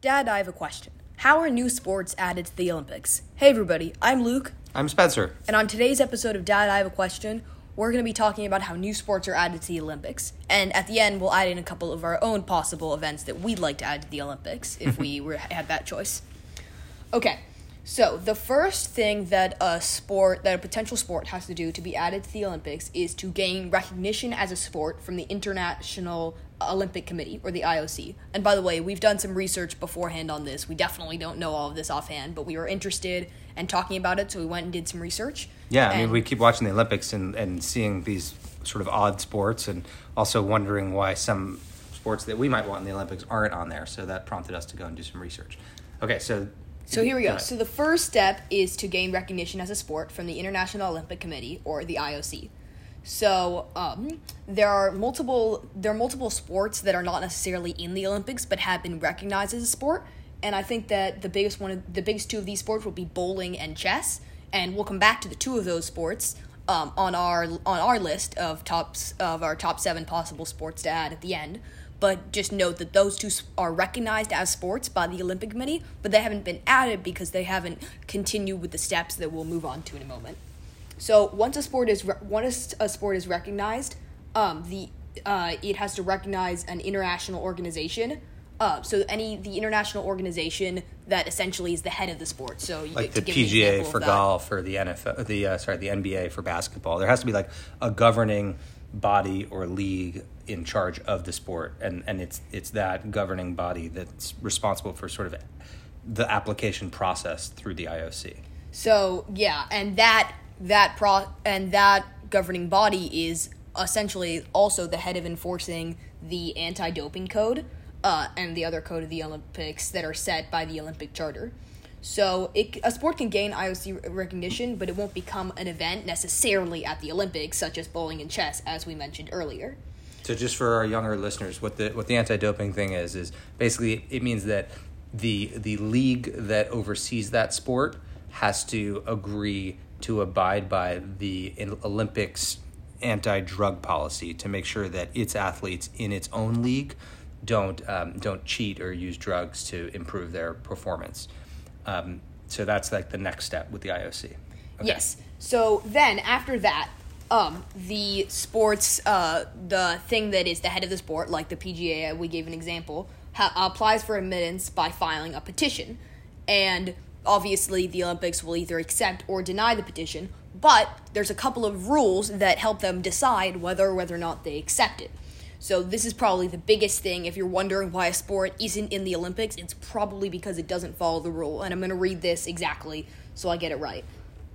Dad, I have a question. How are new sports added to the Olympics? Hey, everybody, I'm Luke, I'm Spencer. and on today's episode of Dad, I have a question, we're going to be talking about how new sports are added to the Olympics. And at the end, we'll add in a couple of our own possible events that we'd like to add to the Olympics if we were, had that choice. Okay, so the first thing that a sport, that a potential sport has to do to be added to the Olympics is to gain recognition as a sport from the International Olympic Committee, or the IOC. And by the way, we've done some research beforehand on this. We definitely don't know all of this offhand, but we were interested and talking about it, so we went and did some research. Yeah, I mean, we keep watching the Olympics and, and seeing these sort of odd sports and also wondering why some sports that we might want in the Olympics aren't on there. So that prompted us to go and do some research. Okay, so. So here we go. So the first step is to gain recognition as a sport from the International Olympic Committee or the IOC. So um, there are multiple there are multiple sports that are not necessarily in the Olympics but have been recognized as a sport, and I think that the biggest one of, the biggest two of these sports will be bowling and chess, and we'll come back to the two of those sports um, on our on our list of tops of our top seven possible sports to add at the end. But just note that those two are recognized as sports by the Olympic Committee, but they haven't been added because they haven't continued with the steps that we'll move on to in a moment. So once a sport is re- once a sport is recognized, um, the uh, it has to recognize an international organization. Uh, so any the international organization that essentially is the head of the sport. So you, like the PGA for golf or the NFL, the uh, sorry, the NBA for basketball. There has to be like a governing body or league in charge of the sport, and and it's it's that governing body that's responsible for sort of the application process through the IOC. So yeah, and that that pro and that governing body is essentially also the head of enforcing the anti-doping code uh, and the other code of the Olympics that are set by the Olympic Charter. So it, a sport can gain IOC recognition, but it won't become an event necessarily at the Olympics, such as bowling and chess, as we mentioned earlier. So just for our younger listeners, what the what the anti-doping thing is is basically it means that the the league that oversees that sport has to agree to abide by the Olympics anti-drug policy to make sure that its athletes in its own league don't um, don't cheat or use drugs to improve their performance. Um, so that's like the next step with the IOC. Okay. Yes. So then after that, um, the sports, uh, the thing that is the head of the sport, like the PGA, uh, we gave an example, ha- applies for admittance by filing a petition, and obviously the Olympics will either accept or deny the petition. But there's a couple of rules that help them decide whether whether or not they accept it. So this is probably the biggest thing. If you're wondering why a sport isn't in the Olympics, it's probably because it doesn't follow the rule. And I'm going to read this exactly so I get it right.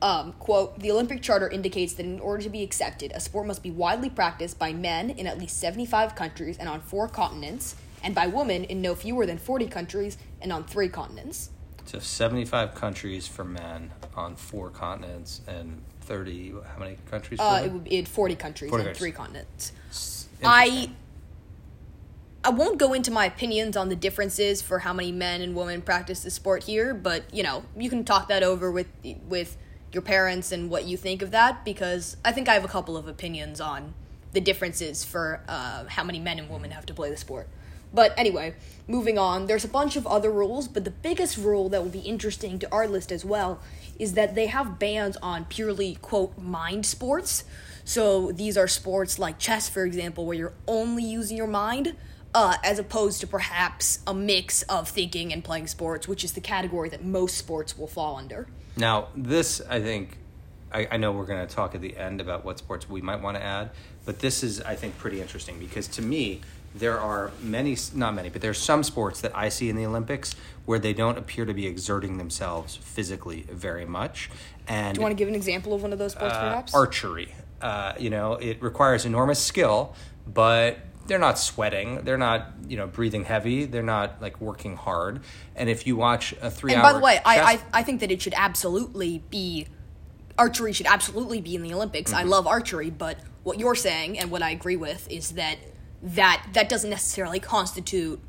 Um, quote, the Olympic Charter indicates that in order to be accepted, a sport must be widely practiced by men in at least 75 countries and on four continents, and by women in no fewer than 40 countries and on three continents. So 75 countries for men on four continents and 30 how many countries for Uh, it would be 40 countries 40 and countries. three continents. I I won't go into my opinions on the differences for how many men and women practice the sport here, but you know, you can talk that over with with your parents and what you think of that because I think I have a couple of opinions on the differences for uh, how many men and women have to play the sport. But anyway, moving on, there's a bunch of other rules, but the biggest rule that will be interesting to our list as well is that they have bans on purely, quote, mind sports. So these are sports like chess, for example, where you're only using your mind, uh, as opposed to perhaps a mix of thinking and playing sports, which is the category that most sports will fall under. Now, this, I think, I, I know we're going to talk at the end about what sports we might want to add, but this is, I think, pretty interesting because to me, there are many, not many, but there are some sports that I see in the Olympics where they don't appear to be exerting themselves physically very much. And Do you want to give an example of one of those sports, uh, perhaps? archery. Uh, you know, it requires enormous skill, but they're not sweating. They're not, you know, breathing heavy. They're not like working hard. And if you watch a three-hour, And by the way, I, I I think that it should absolutely be archery should absolutely be in the Olympics. I love archery, but what you're saying and what I agree with is that that that doesn't necessarily constitute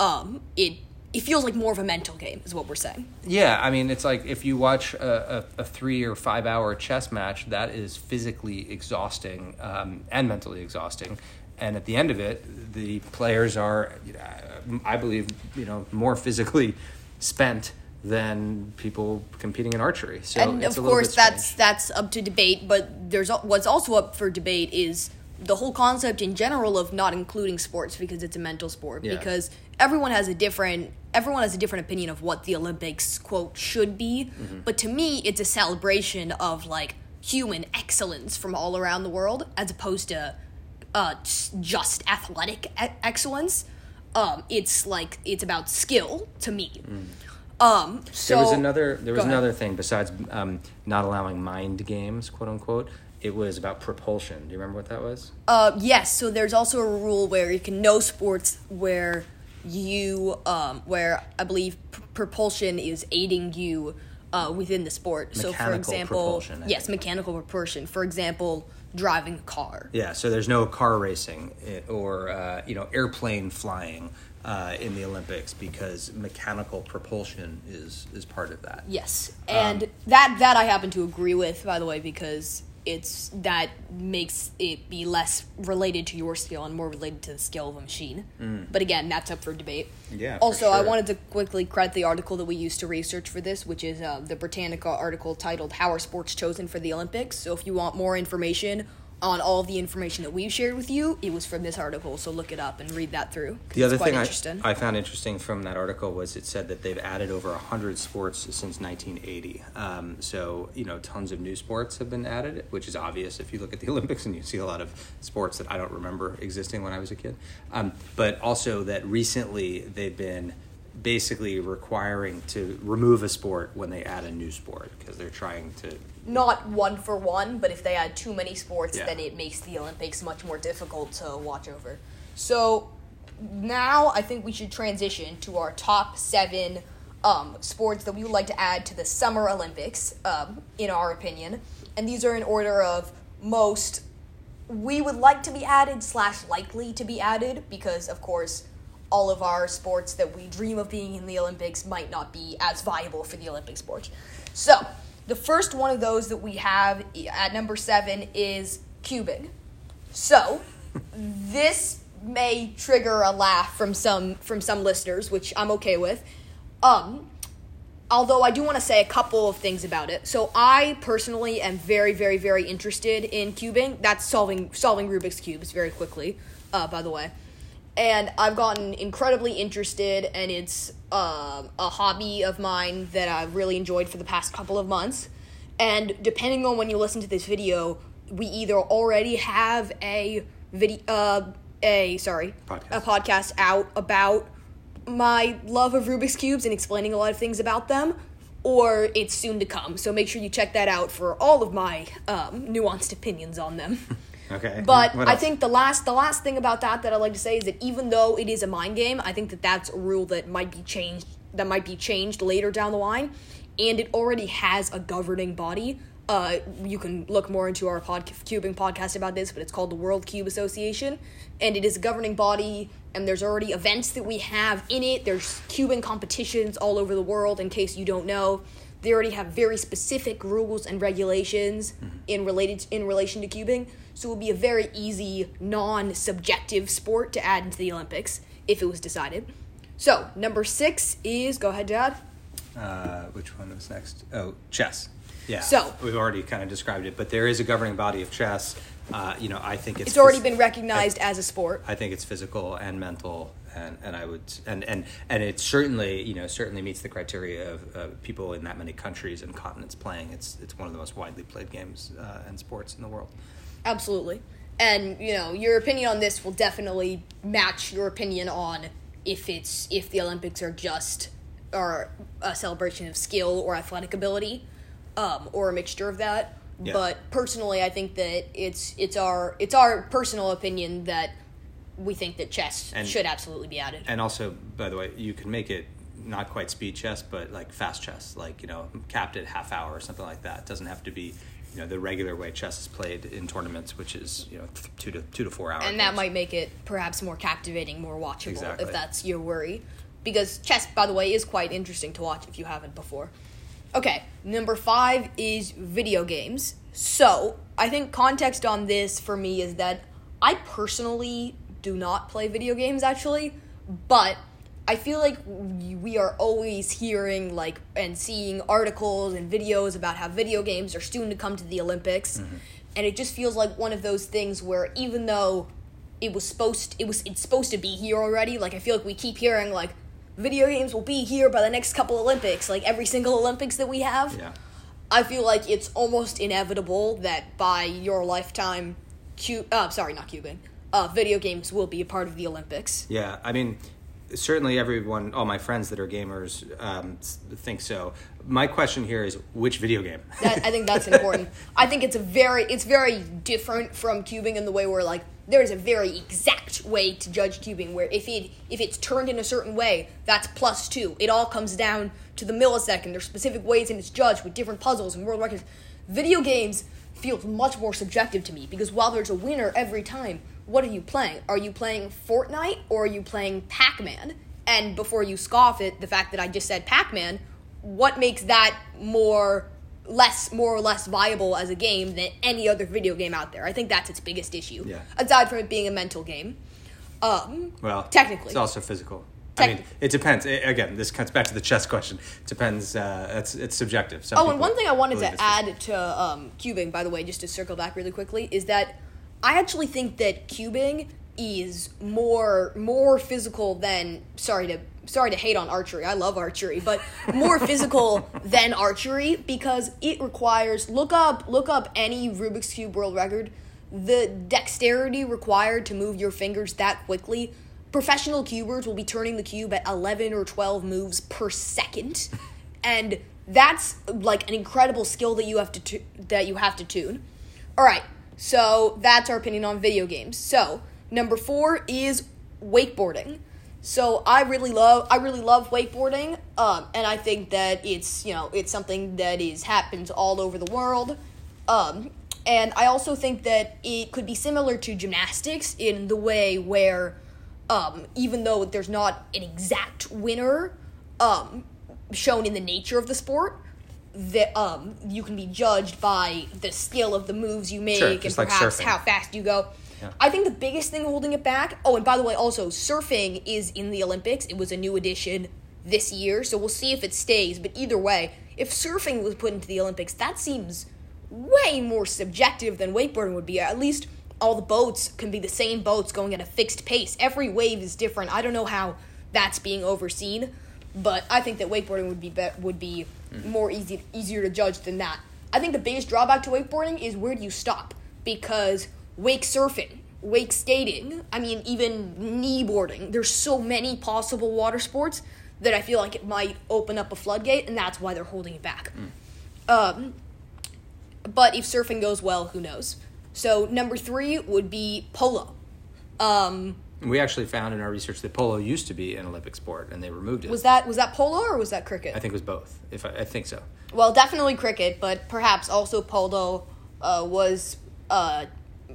um it it feels like more of a mental game is what we're saying. Yeah, I mean, it's like if you watch a, a, a three or five hour chess match, that is physically exhausting um, and mentally exhausting. And at the end of it, the players are, uh, I believe, you know, more physically spent than people competing in archery. So and it's of a course bit that's that's up to debate but there's what's also up for debate is the whole concept in general of not including sports because it's a mental sport Yeah. because everyone has a different everyone has a different opinion of what the olympics quote should be Mm-hmm. but to me it's a celebration of like human excellence from all around the world as opposed to uh, just athletic e- excellence um, it's like it's about skill to me um, so Mm. there was another there was another thing besides um, not allowing mind games, quote unquote. It was about propulsion. Do you remember what that was? Uh, yes. So there's also a rule where you can no sports where you um, where I believe p- propulsion is aiding you uh, within the sport. so for Mechanical example, propulsion, yes, mechanical propulsion. For example, driving a car. Yeah, so there's no car racing eh, or uh, you know airplane flying uh, in the Olympics because mechanical propulsion is is part of that. Yes, Um, and that that I happen to agree with, by the way, because it's that makes it be less related to your skill and more related to the skill of a machine. But again, that's up for debate. Mm. Yeah, Also, I wanted to quickly credit the article that we used to research for this, which is uh, the Britannica article titled "How Are Sports Chosen for the Olympics." So, if you want more information on all the information that we've shared with you, it was from this article. So look it up and read that through. The other thing I. I found interesting from that article was it said that they've added over 100 sports since 1980. Um, so, you know, tons of new sports have been added, which is obvious if you look at the Olympics and you see a lot of sports that I don't remember existing when I was a kid. Um, but also that recently they've been basically requiring to remove a sport when they add a new sport because they're trying to not one for one, but if they add too many sports, Yeah. then it makes the Olympics much more difficult to watch over. So now I think we should transition to our top seven um, sports that we would like to add to the Summer Olympics, um, in our opinion. And these are in order of most we would like to be added slash likely to be added because of course all of our sports that we dream of being in the olympics might not be as viable for the olympic sports so the first one of those that we have at number seven is cubing so this may trigger a laugh from some from some listeners which i'm okay with um although I do want to say a couple of things about it. So I personally am very, very, very interested in cubing. That's solving solving Rubik's cubes very quickly, uh, by the way. And I've gotten incredibly interested, and it's um a hobby of mine that I've really enjoyed for the past couple of months. And depending on when you listen to this video, we either already have a video, uh, a sorry, Podcast. a podcast out about my love of Rubik's cubes and explaining a lot of things about them, or it's soon to come. So make sure you check that out for all of my um, nuanced opinions on them. okay But I think the last the last thing about that that I'd like to say is that even though it is a mind game, I think that that's a rule that might be changed that might be changed later down the line, and it already has a governing body. Uh, you can look more into our pod- cubing podcast about this, but it's called the World Cube Association, and it is a governing body. And there's already events that we have in it. There's cubing competitions all over the world. In case you don't know, they already have very specific rules and regulations in related in relation to cubing. So it would be a very easy, non-subjective sport to add into the Olympics if it was decided. So number six is go ahead, Dad. Uh, which one was next? Oh, chess. Yeah. So- we've already kind of described it, but there is a governing body of chess. Uh, you know, I think it's It's already phys- been recognized as a sport. I think it's physical and mental, and, and I would and, and and it certainly you know certainly meets the criteria of uh, people in that many countries and continents playing. It's it's one of the most widely played games uh, and sports in the world. Absolutely. And, you know, your opinion on this will definitely match your opinion on if it's if the Olympics are just are a celebration of skill or athletic ability, um, or a mixture of that. Yeah. But personally I think that it's it's our it's our personal opinion that we think that chess And- should absolutely be added. And also, by the way, you can make it not quite speed chess, but like fast chess, like you know, capped at half hour or something like that. It doesn't have to be, you know, the regular way chess is played in tournaments, which is you know th- two to two to four hours. and that might make it perhaps more captivating, more watchable, Exactly. if that's your worry. Because chess, by the way, is quite interesting to watch if you haven't before. Okay, number five is video games. So, I think context on this for me is that I personally do not play video games actually, but I feel like we are always hearing like and seeing articles and videos about how video games are soon to come to the Olympics. Mm-hmm. And it just feels like one of those things where even though it was supposed it was it's supposed to be here already, like I feel like we keep hearing like video games will be here by the next couple Olympics, like every single Olympics that we have. Yeah. I feel like it's almost inevitable that by your lifetime, Cu- uh, sorry, not Cuban, uh, video games will be a part of the Olympics. Yeah, I mean, certainly everyone, all my friends that are gamers, um, think so. My question here is, which video game? That, I think that's important. I think it's a very, it's very different from cubing in the way where like there's a very exact way to judge cubing. Where if it if it's turned in a certain way, that's plus two. It all comes down to the millisecond. There's specific ways and it's judged with different puzzles and world records. Video games feels much more subjective to me because while there's a winner every time, what are you playing? Are you playing Fortnite or are you playing Pac-Man? And before you scoff at the fact that I just said Pac-Man, what makes that more less more or less viable as a game than any other video game out there? I think that's its biggest issue. Yeah. Aside from it being a mental game. Um Well, Technically. it's also physical. I mean, it depends. I- again, this comes back to the chess question. It Depends. Uh, it's it's subjective. Some Oh, and one thing I wanted to physical. add to um, cubing, by the way, just to circle back really quickly, is that I actually think that cubing is more more physical than sorry to sorry to hate on archery. I love archery, but more physical than archery because it requires look up look up any Rubik's cube world record. The dexterity required to move your fingers that quickly. Professional cubers will be turning the cube at 11 or 12 moves per second and that's like an incredible skill that you have to tu- that you have to tune. All right, so that's our opinion on video games. So number four is wakeboarding. So I really love I really love wakeboarding, um, and I think that it's you know it's something that is happens all over the world. Um, and I also think that it could be similar to gymnastics in the way where, um, even though there's not an exact winner um, shown in the nature of the sport, that um, you can be judged by the skill of the moves you make Sure, and like perhaps surfing. how fast you go. Yeah. I think the biggest thing holding it back. Oh, and by the way, also surfing is in the Olympics. It was a new addition this year, so we'll see if it stays. But either way, if surfing was put into the Olympics, that seems way more subjective than wakeboarding would be. At least all the boats can be the same boats going at a fixed pace. Every wave is different. I don't know how that's being overseen, but I think that wakeboarding would be, be would be more easy easier to judge than that. I think the biggest drawback to wakeboarding is where do you stop? Because wake surfing, wake skating, I mean even kneeboarding, there's so many possible water sports that I feel like it might open up a floodgate and that's why they're holding it back. Um but if surfing goes well, who knows? So number 3 would be polo. Um We actually found in our research that polo used to be an Olympic sport, and they removed it. was that was that polo or was that cricket? I think it was both. If I, I think so. Well, definitely cricket, but perhaps also polo uh, was uh,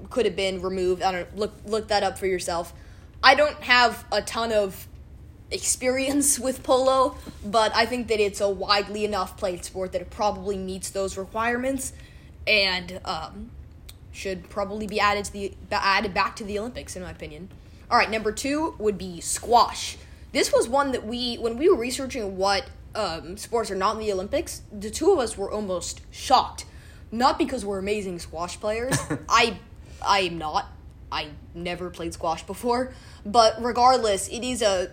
could have been removed. I don't look look that up for yourself. I don't have a ton of experience with polo, but I think that it's a widely enough played sport that it probably meets those requirements, and um, should probably be added to the added back to the Olympics, in my opinion. All right, number two would be squash. This was one that we, when we were researching what um, sports are not in the Olympics, the two of us were almost shocked. Not because we're amazing squash players. I, I am not. I never played squash before, but regardless, it is a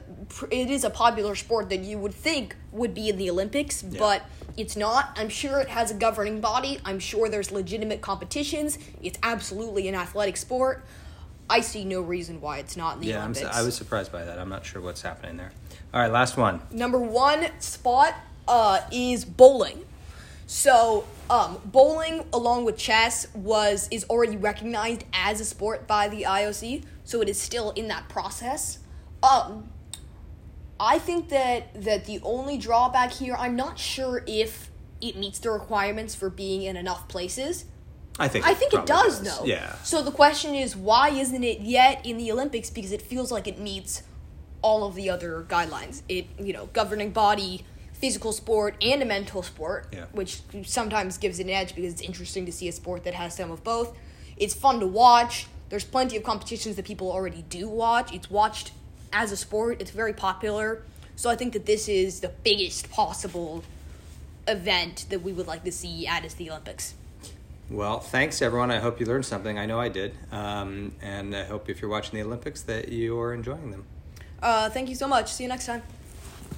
it is a popular sport that you would think would be in the Olympics, but it's not. I'm sure it has a governing body. I'm sure there's legitimate competitions. It's absolutely an athletic sport. I see no reason why it's not in the Yeah, I'm, su- I was surprised by that. I'm not sure what's happening there. All right, last one. Number one spot uh, is bowling. So, um, bowling, along with chess, was is already recognized as a sport by the IOC. So it is still in that process. Um, I think that that the only drawback here, I'm not sure if it meets the requirements for being in enough places. I think. I think it probably does, though. Yeah. So the question is, why isn't it yet in the Olympics? Because it feels like it meets all of the other guidelines. It, you know, governing body, physical sport, and a mental sport, Yeah. which sometimes gives it an edge because it's interesting to see a sport that has some of both. It's fun to watch. there's plenty of competitions that people already do watch. It's watched as a sport. It's very popular. So I think that this is the biggest possible event that we would like to see to the Olympics. Well, thanks everyone. I hope you learned something. I know I did. Um, and I hope if you're watching the Olympics that you are enjoying them. Uh, thank you so much. See you next time.